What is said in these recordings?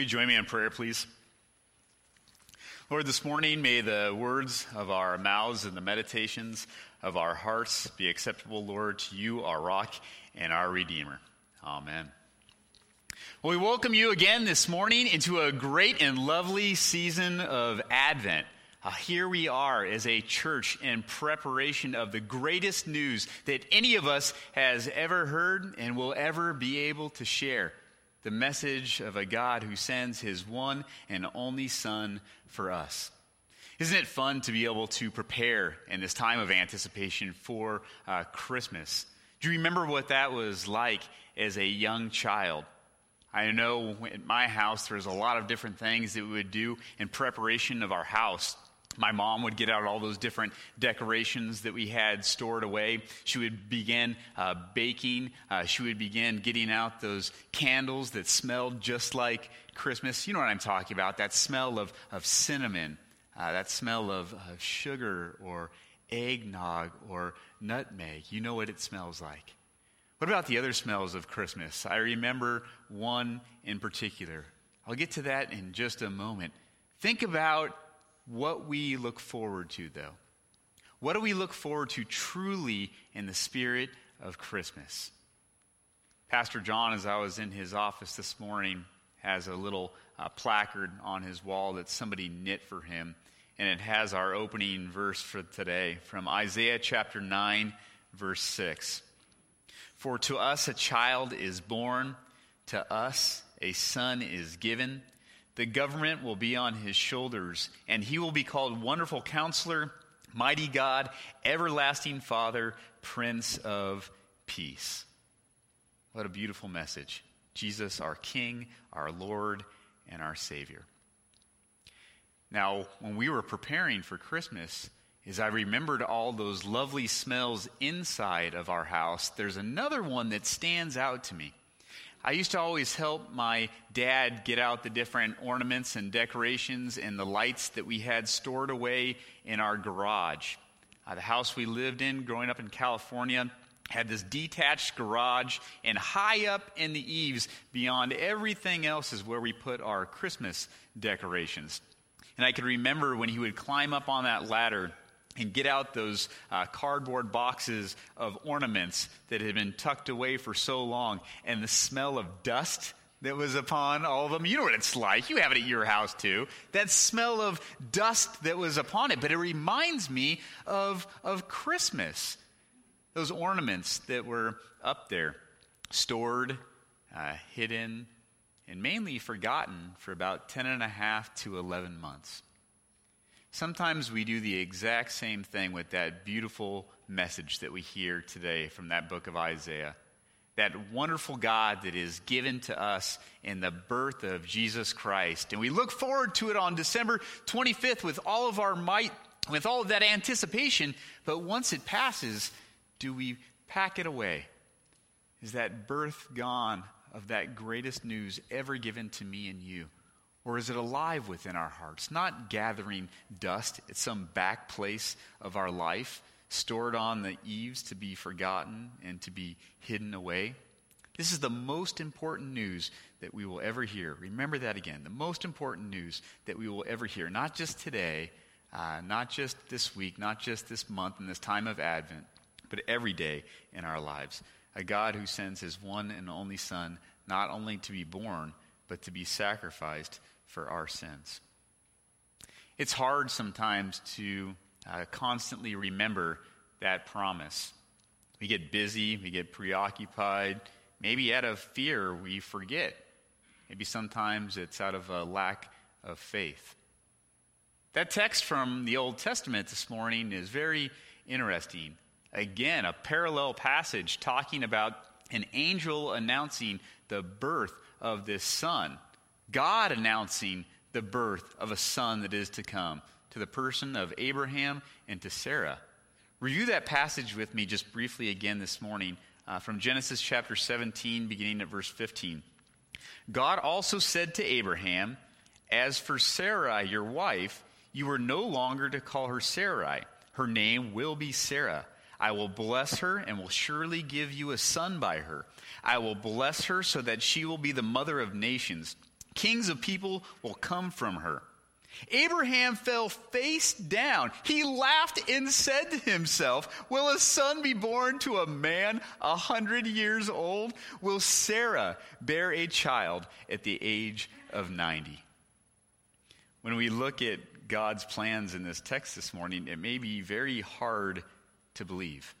Will you join me in prayer, please? Lord, this morning may the words of our mouths and the meditations of our hearts be acceptable, Lord, to you, our rock and our Redeemer. Amen. Well, we welcome you again this morning into a great and lovely season of Advent. Uh, here we are as a church in preparation of the greatest news that any of us has ever heard and will ever be able to share the message of a God who sends his one and only Son for us. Isn't it fun to be able to prepare in this time of anticipation for uh, Christmas? Do you remember what that was like as a young child? I know at my house there's a lot of different things that we would do in preparation of our house my mom would get out all those different decorations that we had stored away. She would begin uh, baking. Uh, she would begin getting out those candles that smelled just like Christmas. You know what I'm talking about that smell of, of cinnamon, uh, that smell of sugar or eggnog or nutmeg. You know what it smells like. What about the other smells of Christmas? I remember one in particular. I'll get to that in just a moment. Think about what we look forward to, though. What do we look forward to truly in the spirit of Christmas? Pastor John, as I was in his office this morning, has a little uh, placard on his wall that somebody knit for him, and it has our opening verse for today from Isaiah chapter 9, verse 6. For to us a child is born, to us a son is given the government will be on his shoulders, and he will be called Wonderful Counselor, Mighty God, Everlasting Father, Prince of Peace. What a beautiful message. Jesus, our King, our Lord, and our Savior. Now, when we were preparing for Christmas, as I remembered all those lovely smells inside of our house, there's another one that stands out to me. I used to always help my dad get out the different ornaments and decorations and the lights that we had stored away in our garage. Uh, the house we lived in growing up in California had this detached garage, and high up in the eaves, beyond everything else, is where we put our Christmas decorations. And I could remember when he would climb up on that ladder and get out those uh, cardboard boxes of ornaments that had been tucked away for so long, and the smell of dust that was upon all of them. You know what it's like. You have it at your house too. That smell of dust that was upon it. But it reminds me of, of Christmas. Those ornaments that were up there, stored, uh, hidden, and mainly forgotten for about 10 and a half to 11 months. Sometimes we do the exact same thing with that beautiful message that we hear today from that book of Isaiah. That wonderful God that is given to us in the birth of Jesus Christ. And we look forward to it on December 25th with all of our might, with all of that anticipation. But once it passes, do we pack it away? Is that birth gone of that greatest news ever given to me and you? Or is it alive within our hearts, not gathering dust at some back place of our life, stored on the eaves to be forgotten and to be hidden away? This is the most important news that we will ever hear. Remember that again. The most important news that we will ever hear, not just today, uh, not just this week, not just this month and this time of Advent, but every day in our lives. A God who sends his one and only Son not only to be born, but to be sacrificed for our sins. It's hard sometimes to uh, constantly remember that promise. We get busy, we get preoccupied. Maybe out of fear, we forget. Maybe sometimes it's out of a lack of faith. That text from the Old Testament this morning is very interesting. Again, a parallel passage talking about an angel announcing the birth of this son. God announcing the birth of a son that is to come to the person of Abraham and to Sarah. Review that passage with me just briefly again this morning uh, from Genesis chapter 17, beginning at verse 15. God also said to Abraham, As for Sarai, your wife, you are no longer to call her Sarai. Her name will be Sarah. I will bless her and will surely give you a son by her. I will bless her so that she will be the mother of nations. Kings of people will come from her. Abraham fell face down. He laughed and said to himself, Will a son be born to a man a hundred years old? Will Sarah bear a child at the age of 90? When we look at God's plans in this text this morning, it may be very hard to believe.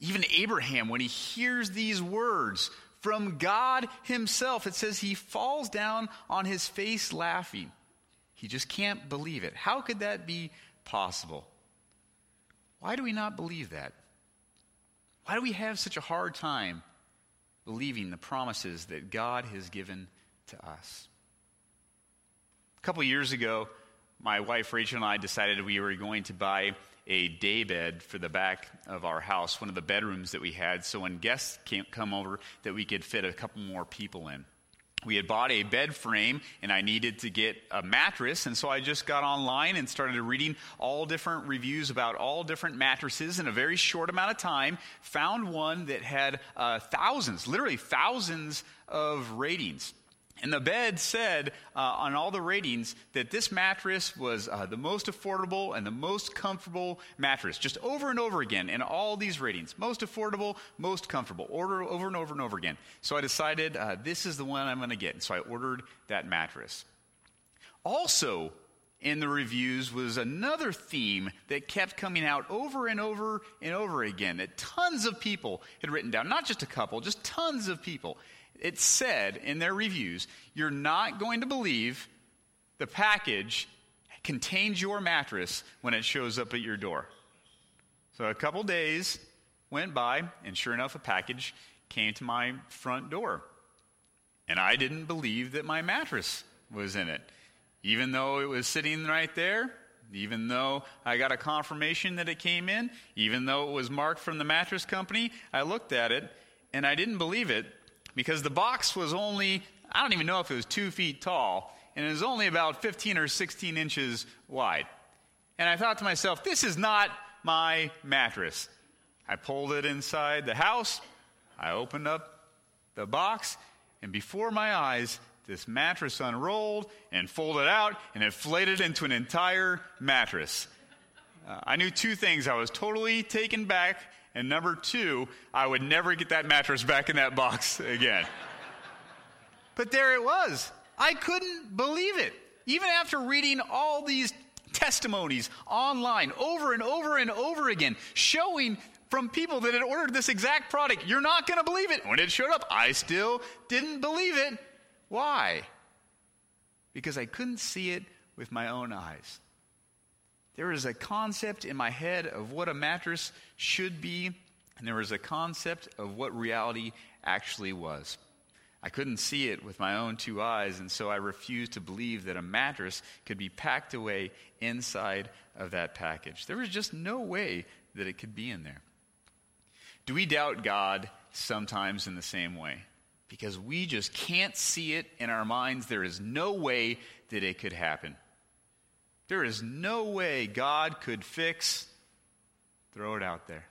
Even Abraham, when he hears these words from God himself, it says he falls down on his face laughing. He just can't believe it. How could that be possible? Why do we not believe that? Why do we have such a hard time believing the promises that God has given to us? A couple years ago, my wife Rachel and I decided we were going to buy a daybed for the back of our house, one of the bedrooms that we had, so when guests came, come over, that we could fit a couple more people in we had bought a bed frame and I needed to get a mattress. And so I just got online and started reading all different reviews about all different mattresses in a very short amount of time. Found one that had uh, thousands, literally thousands of ratings. And the bed said uh, on all the ratings that this mattress was uh, the most affordable and the most comfortable mattress, just over and over again in all these ratings. Most affordable, most comfortable, order over and over and over again. So I decided uh, this is the one I'm going to get. And So I ordered that mattress. Also, in the reviews was another theme that kept coming out over and over and over again that tons of people had written down, not just a couple, just tons of people it said in their reviews, you're not going to believe the package contains your mattress when it shows up at your door. So a couple days went by, and sure enough, a package came to my front door. And I didn't believe that my mattress was in it. Even though it was sitting right there, even though I got a confirmation that it came in, even though it was marked from the mattress company, I looked at it and I didn't believe it because the box was only, I don't even know if it was two feet tall, and it was only about 15 or 16 inches wide. And I thought to myself, this is not my mattress. I pulled it inside the house, I opened up the box, and before my eyes, this mattress unrolled and folded out and inflated into an entire mattress. Uh, I knew two things. I was totally taken back and number two, I would never get that mattress back in that box again. but there it was. I couldn't believe it. Even after reading all these testimonies online over and over and over again, showing from people that had ordered this exact product, you're not going to believe it. When it showed up, I still didn't believe it. Why? Because I couldn't see it with my own eyes. There was a concept in my head of what a mattress should be, and there was a concept of what reality actually was. I couldn't see it with my own two eyes, and so I refused to believe that a mattress could be packed away inside of that package. There was just no way that it could be in there. Do we doubt God sometimes in the same way? Because we just can't see it in our minds. There is no way that it could happen. There is no way God could fix, throw it out there.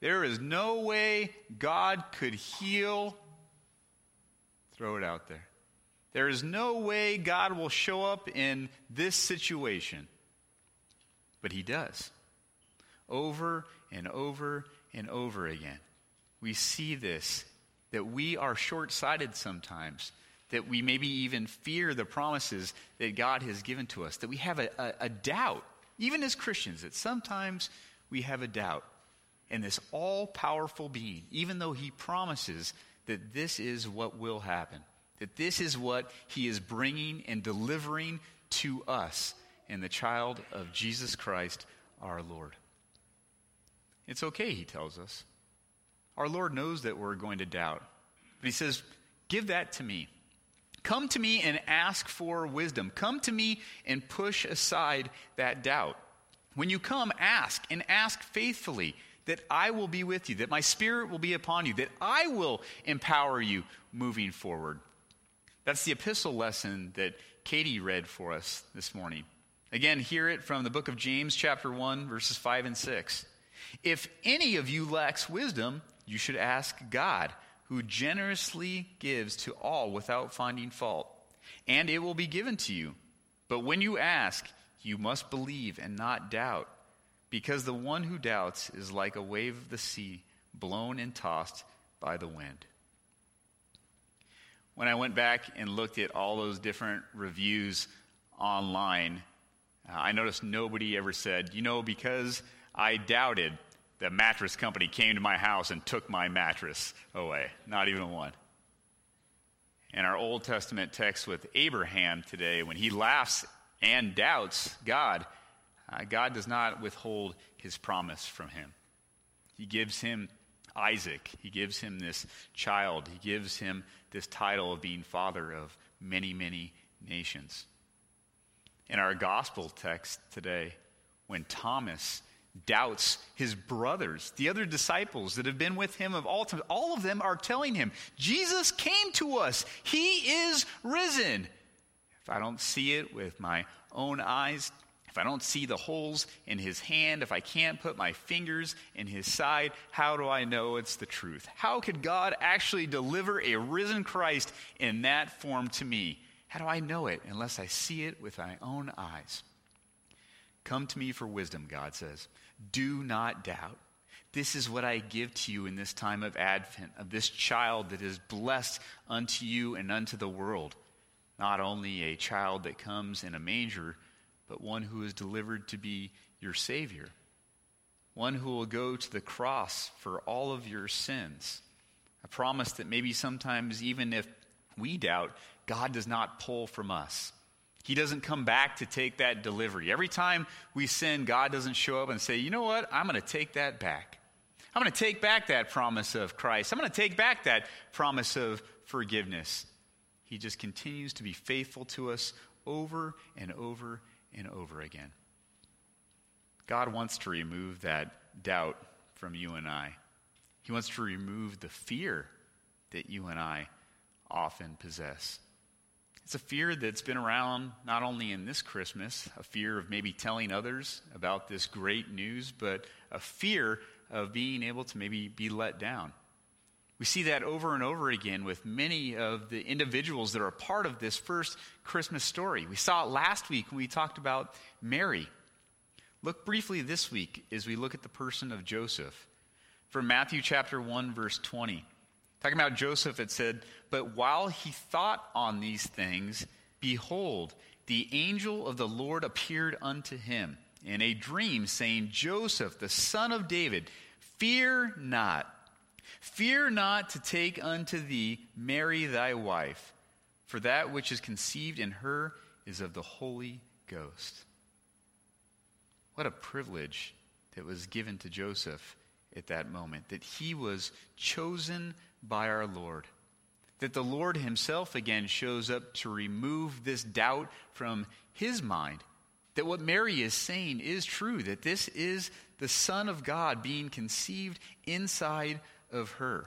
There is no way God could heal, throw it out there. There is no way God will show up in this situation. But He does. Over and over and over again. We see this, that we are short sighted sometimes that we maybe even fear the promises that God has given to us, that we have a, a, a doubt, even as Christians, that sometimes we have a doubt in this all powerful being, even though he promises that this is what will happen, that this is what he is bringing and delivering to us in the child of Jesus Christ our Lord. It's okay, he tells us. Our Lord knows that we're going to doubt. But he says, Give that to me. Come to me and ask for wisdom. Come to me and push aside that doubt. When you come, ask and ask faithfully that I will be with you, that my spirit will be upon you, that I will empower you moving forward. That's the epistle lesson that Katie read for us this morning. Again, hear it from the book of James, chapter 1, verses 5 and 6. If any of you lacks wisdom, you should ask God who generously gives to all without finding fault, and it will be given to you. But when you ask, you must believe and not doubt, because the one who doubts is like a wave of the sea, blown and tossed by the wind. When I went back and looked at all those different reviews online, uh, I noticed nobody ever said, you know, because I doubted, the mattress company came to my house and took my mattress away. Not even one. In our Old Testament text with Abraham today, when he laughs and doubts God, uh, God does not withhold his promise from him. He gives him Isaac, he gives him this child, he gives him this title of being father of many, many nations. In our gospel text today, when Thomas doubts his brothers, the other disciples that have been with him of all time. All of them are telling him, Jesus came to us. He is risen. If I don't see it with my own eyes, if I don't see the holes in his hand, if I can't put my fingers in his side, how do I know it's the truth? How could God actually deliver a risen Christ in that form to me? How do I know it unless I see it with my own eyes? Come to me for wisdom, God says. Do not doubt. This is what I give to you in this time of Advent, of this child that is blessed unto you and unto the world. Not only a child that comes in a manger, but one who is delivered to be your Savior. One who will go to the cross for all of your sins. A promise that maybe sometimes, even if we doubt, God does not pull from us. He doesn't come back to take that delivery. Every time we sin, God doesn't show up and say, you know what? I'm going to take that back. I'm going to take back that promise of Christ. I'm going to take back that promise of forgiveness. He just continues to be faithful to us over and over and over again. God wants to remove that doubt from you and I. He wants to remove the fear that you and I often possess. It's a fear that's been around not only in this Christmas, a fear of maybe telling others about this great news, but a fear of being able to maybe be let down. We see that over and over again with many of the individuals that are part of this first Christmas story. We saw it last week when we talked about Mary. Look briefly this week as we look at the person of Joseph. From Matthew chapter 1, verse 20. Talking about Joseph, it said, But while he thought on these things, behold, the angel of the Lord appeared unto him in a dream, saying, Joseph, the son of David, fear not. Fear not to take unto thee Mary thy wife, for that which is conceived in her is of the Holy Ghost. What a privilege that was given to Joseph at that moment, that he was chosen by our Lord. That the Lord Himself again shows up to remove this doubt from His mind. That what Mary is saying is true, that this is the Son of God being conceived inside of her.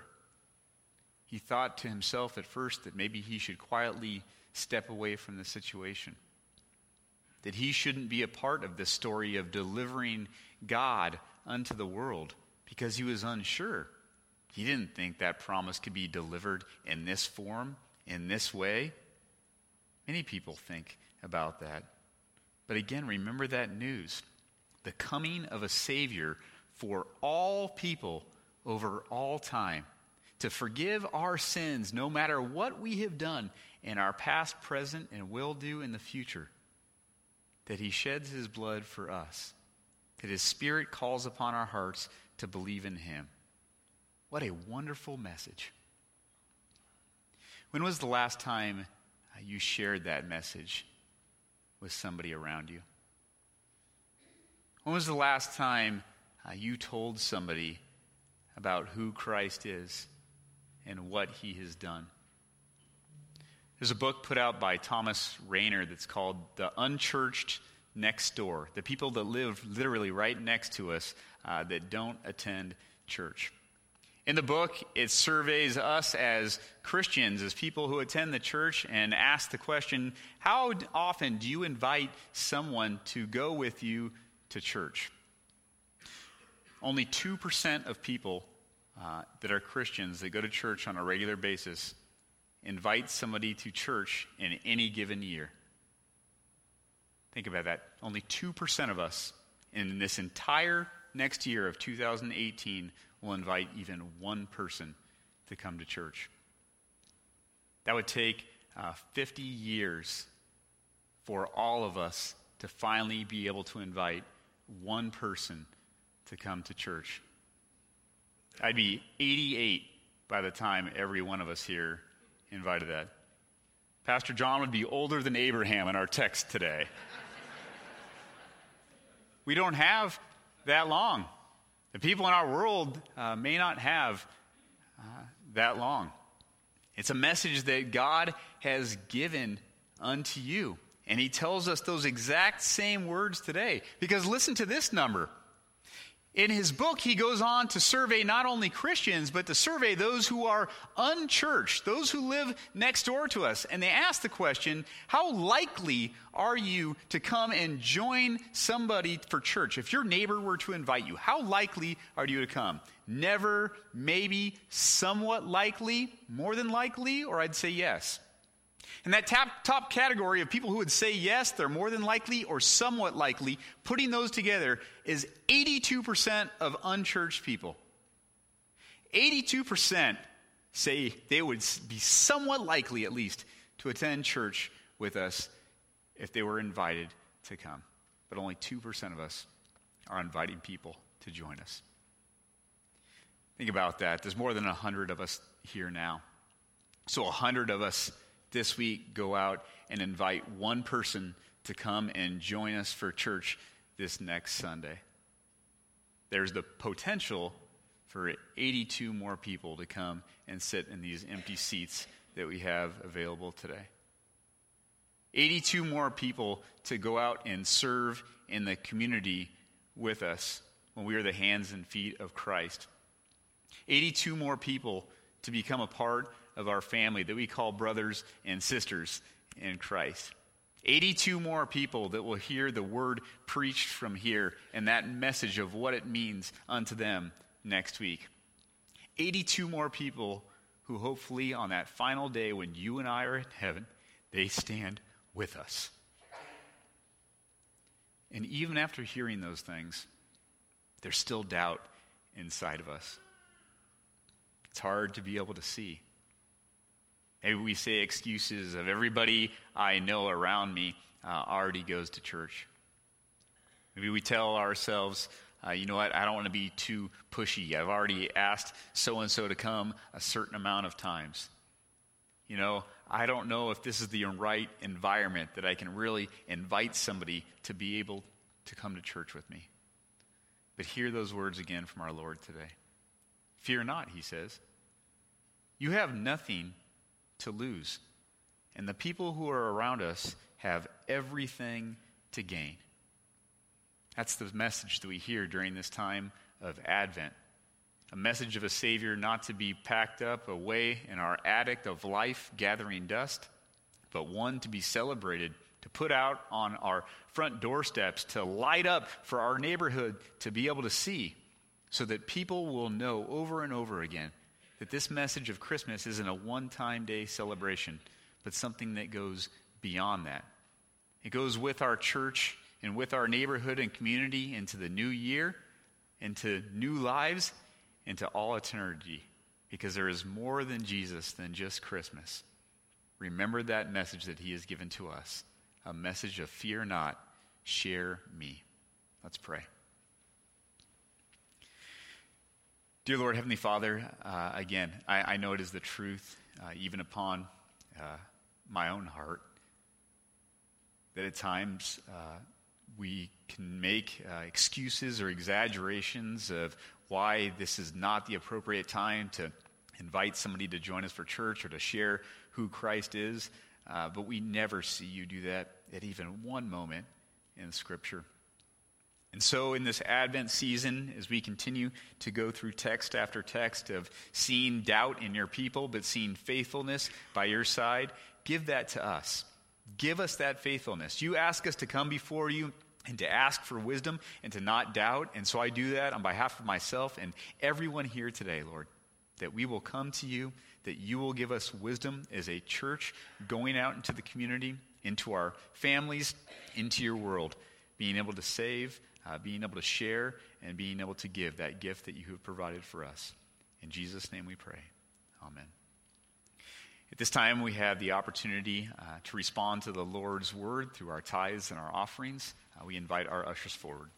He thought to himself at first that maybe he should quietly step away from the situation. That he shouldn't be a part of the story of delivering God unto the world because he was unsure. He didn't think that promise could be delivered in this form, in this way. Many people think about that. But again, remember that news the coming of a Savior for all people over all time to forgive our sins no matter what we have done in our past, present, and will do in the future. That He sheds His blood for us, that His Spirit calls upon our hearts to believe in Him. What a wonderful message. When was the last time you shared that message with somebody around you? When was the last time uh, you told somebody about who Christ is and what he has done? There's a book put out by Thomas Rainer that's called The Unchurched Next Door. The people that live literally right next to us uh, that don't attend church. In the book, it surveys us as Christians, as people who attend the church, and asks the question How often do you invite someone to go with you to church? Only 2% of people uh, that are Christians that go to church on a regular basis invite somebody to church in any given year? Think about that. Only 2% of us in this entire next year of 2018 will invite even one person to come to church. That would take uh, 50 years for all of us to finally be able to invite one person to come to church. I'd be 88 by the time every one of us here invited that. Pastor John would be older than Abraham in our text today. we don't have that long. The people in our world uh, may not have uh, that long. It's a message that God has given unto you. And he tells us those exact same words today. Because listen to this number in his book, he goes on to survey not only Christians, but to survey those who are unchurched, those who live next door to us. And they ask the question How likely are you to come and join somebody for church? If your neighbor were to invite you, how likely are you to come? Never, maybe, somewhat likely, more than likely, or I'd say yes. And that top, top category of people who would say yes, they're more than likely or somewhat likely, putting those together is 82% of unchurched people. 82% say they would be somewhat likely, at least, to attend church with us if they were invited to come. But only 2% of us are inviting people to join us. Think about that. There's more than 100 of us here now. So 100 of us this week go out and invite one person to come and join us for church this next Sunday. There's the potential for 82 more people to come and sit in these empty seats that we have available today. 82 more people to go out and serve in the community with us when we are the hands and feet of Christ. 82 more people to become a part of our family that we call brothers and sisters in Christ. 82 more people that will hear the word preached from here and that message of what it means unto them next week. 82 more people who hopefully on that final day when you and I are in heaven, they stand with us. And even after hearing those things, there's still doubt inside of us. It's hard to be able to see. Maybe we say excuses of everybody I know around me uh, already goes to church. Maybe we tell ourselves, uh, you know what, I don't want to be too pushy. I've already asked so and so to come a certain amount of times. You know, I don't know if this is the right environment that I can really invite somebody to be able to come to church with me. But hear those words again from our Lord today. Fear not, he says. You have nothing to lose. And the people who are around us have everything to gain. That's the message that we hear during this time of Advent. A message of a Savior not to be packed up away in our attic of life gathering dust, but one to be celebrated, to put out on our front doorsteps, to light up for our neighborhood to be able to see, so that people will know over and over again that this message of Christmas isn't a one time day celebration, but something that goes beyond that. It goes with our church and with our neighborhood and community into the new year, into new lives, into all eternity, because there is more than Jesus than just Christmas. Remember that message that he has given to us a message of fear not, share me. Let's pray. Dear Lord, Heavenly Father, uh, again, I, I, know it is the truth, uh, even upon uh, my own heart, that at times uh, we can make uh, excuses or exaggerations of why this is not the appropriate time to invite somebody to join us for church or to share who Christ is. Uh, but we never see you do that at even one moment in Scripture. And so, in this Advent season, as we continue to go through text after text of seeing doubt in your people, but seeing faithfulness by your side, give that to us. Give us that faithfulness. You ask us to come before you and to ask for wisdom and to not doubt. And so I do that on behalf of myself and everyone here today, Lord, that we will come to you, that you will give us wisdom as a church going out into the community, into our families, into your world, being able to save, uh, being able to share, and being able to give that gift that you have provided for us. In Jesus' name we pray. Amen. At this time, we have the opportunity uh, to respond to the Lord's word through our tithes and our offerings. Uh, we invite our ushers forward.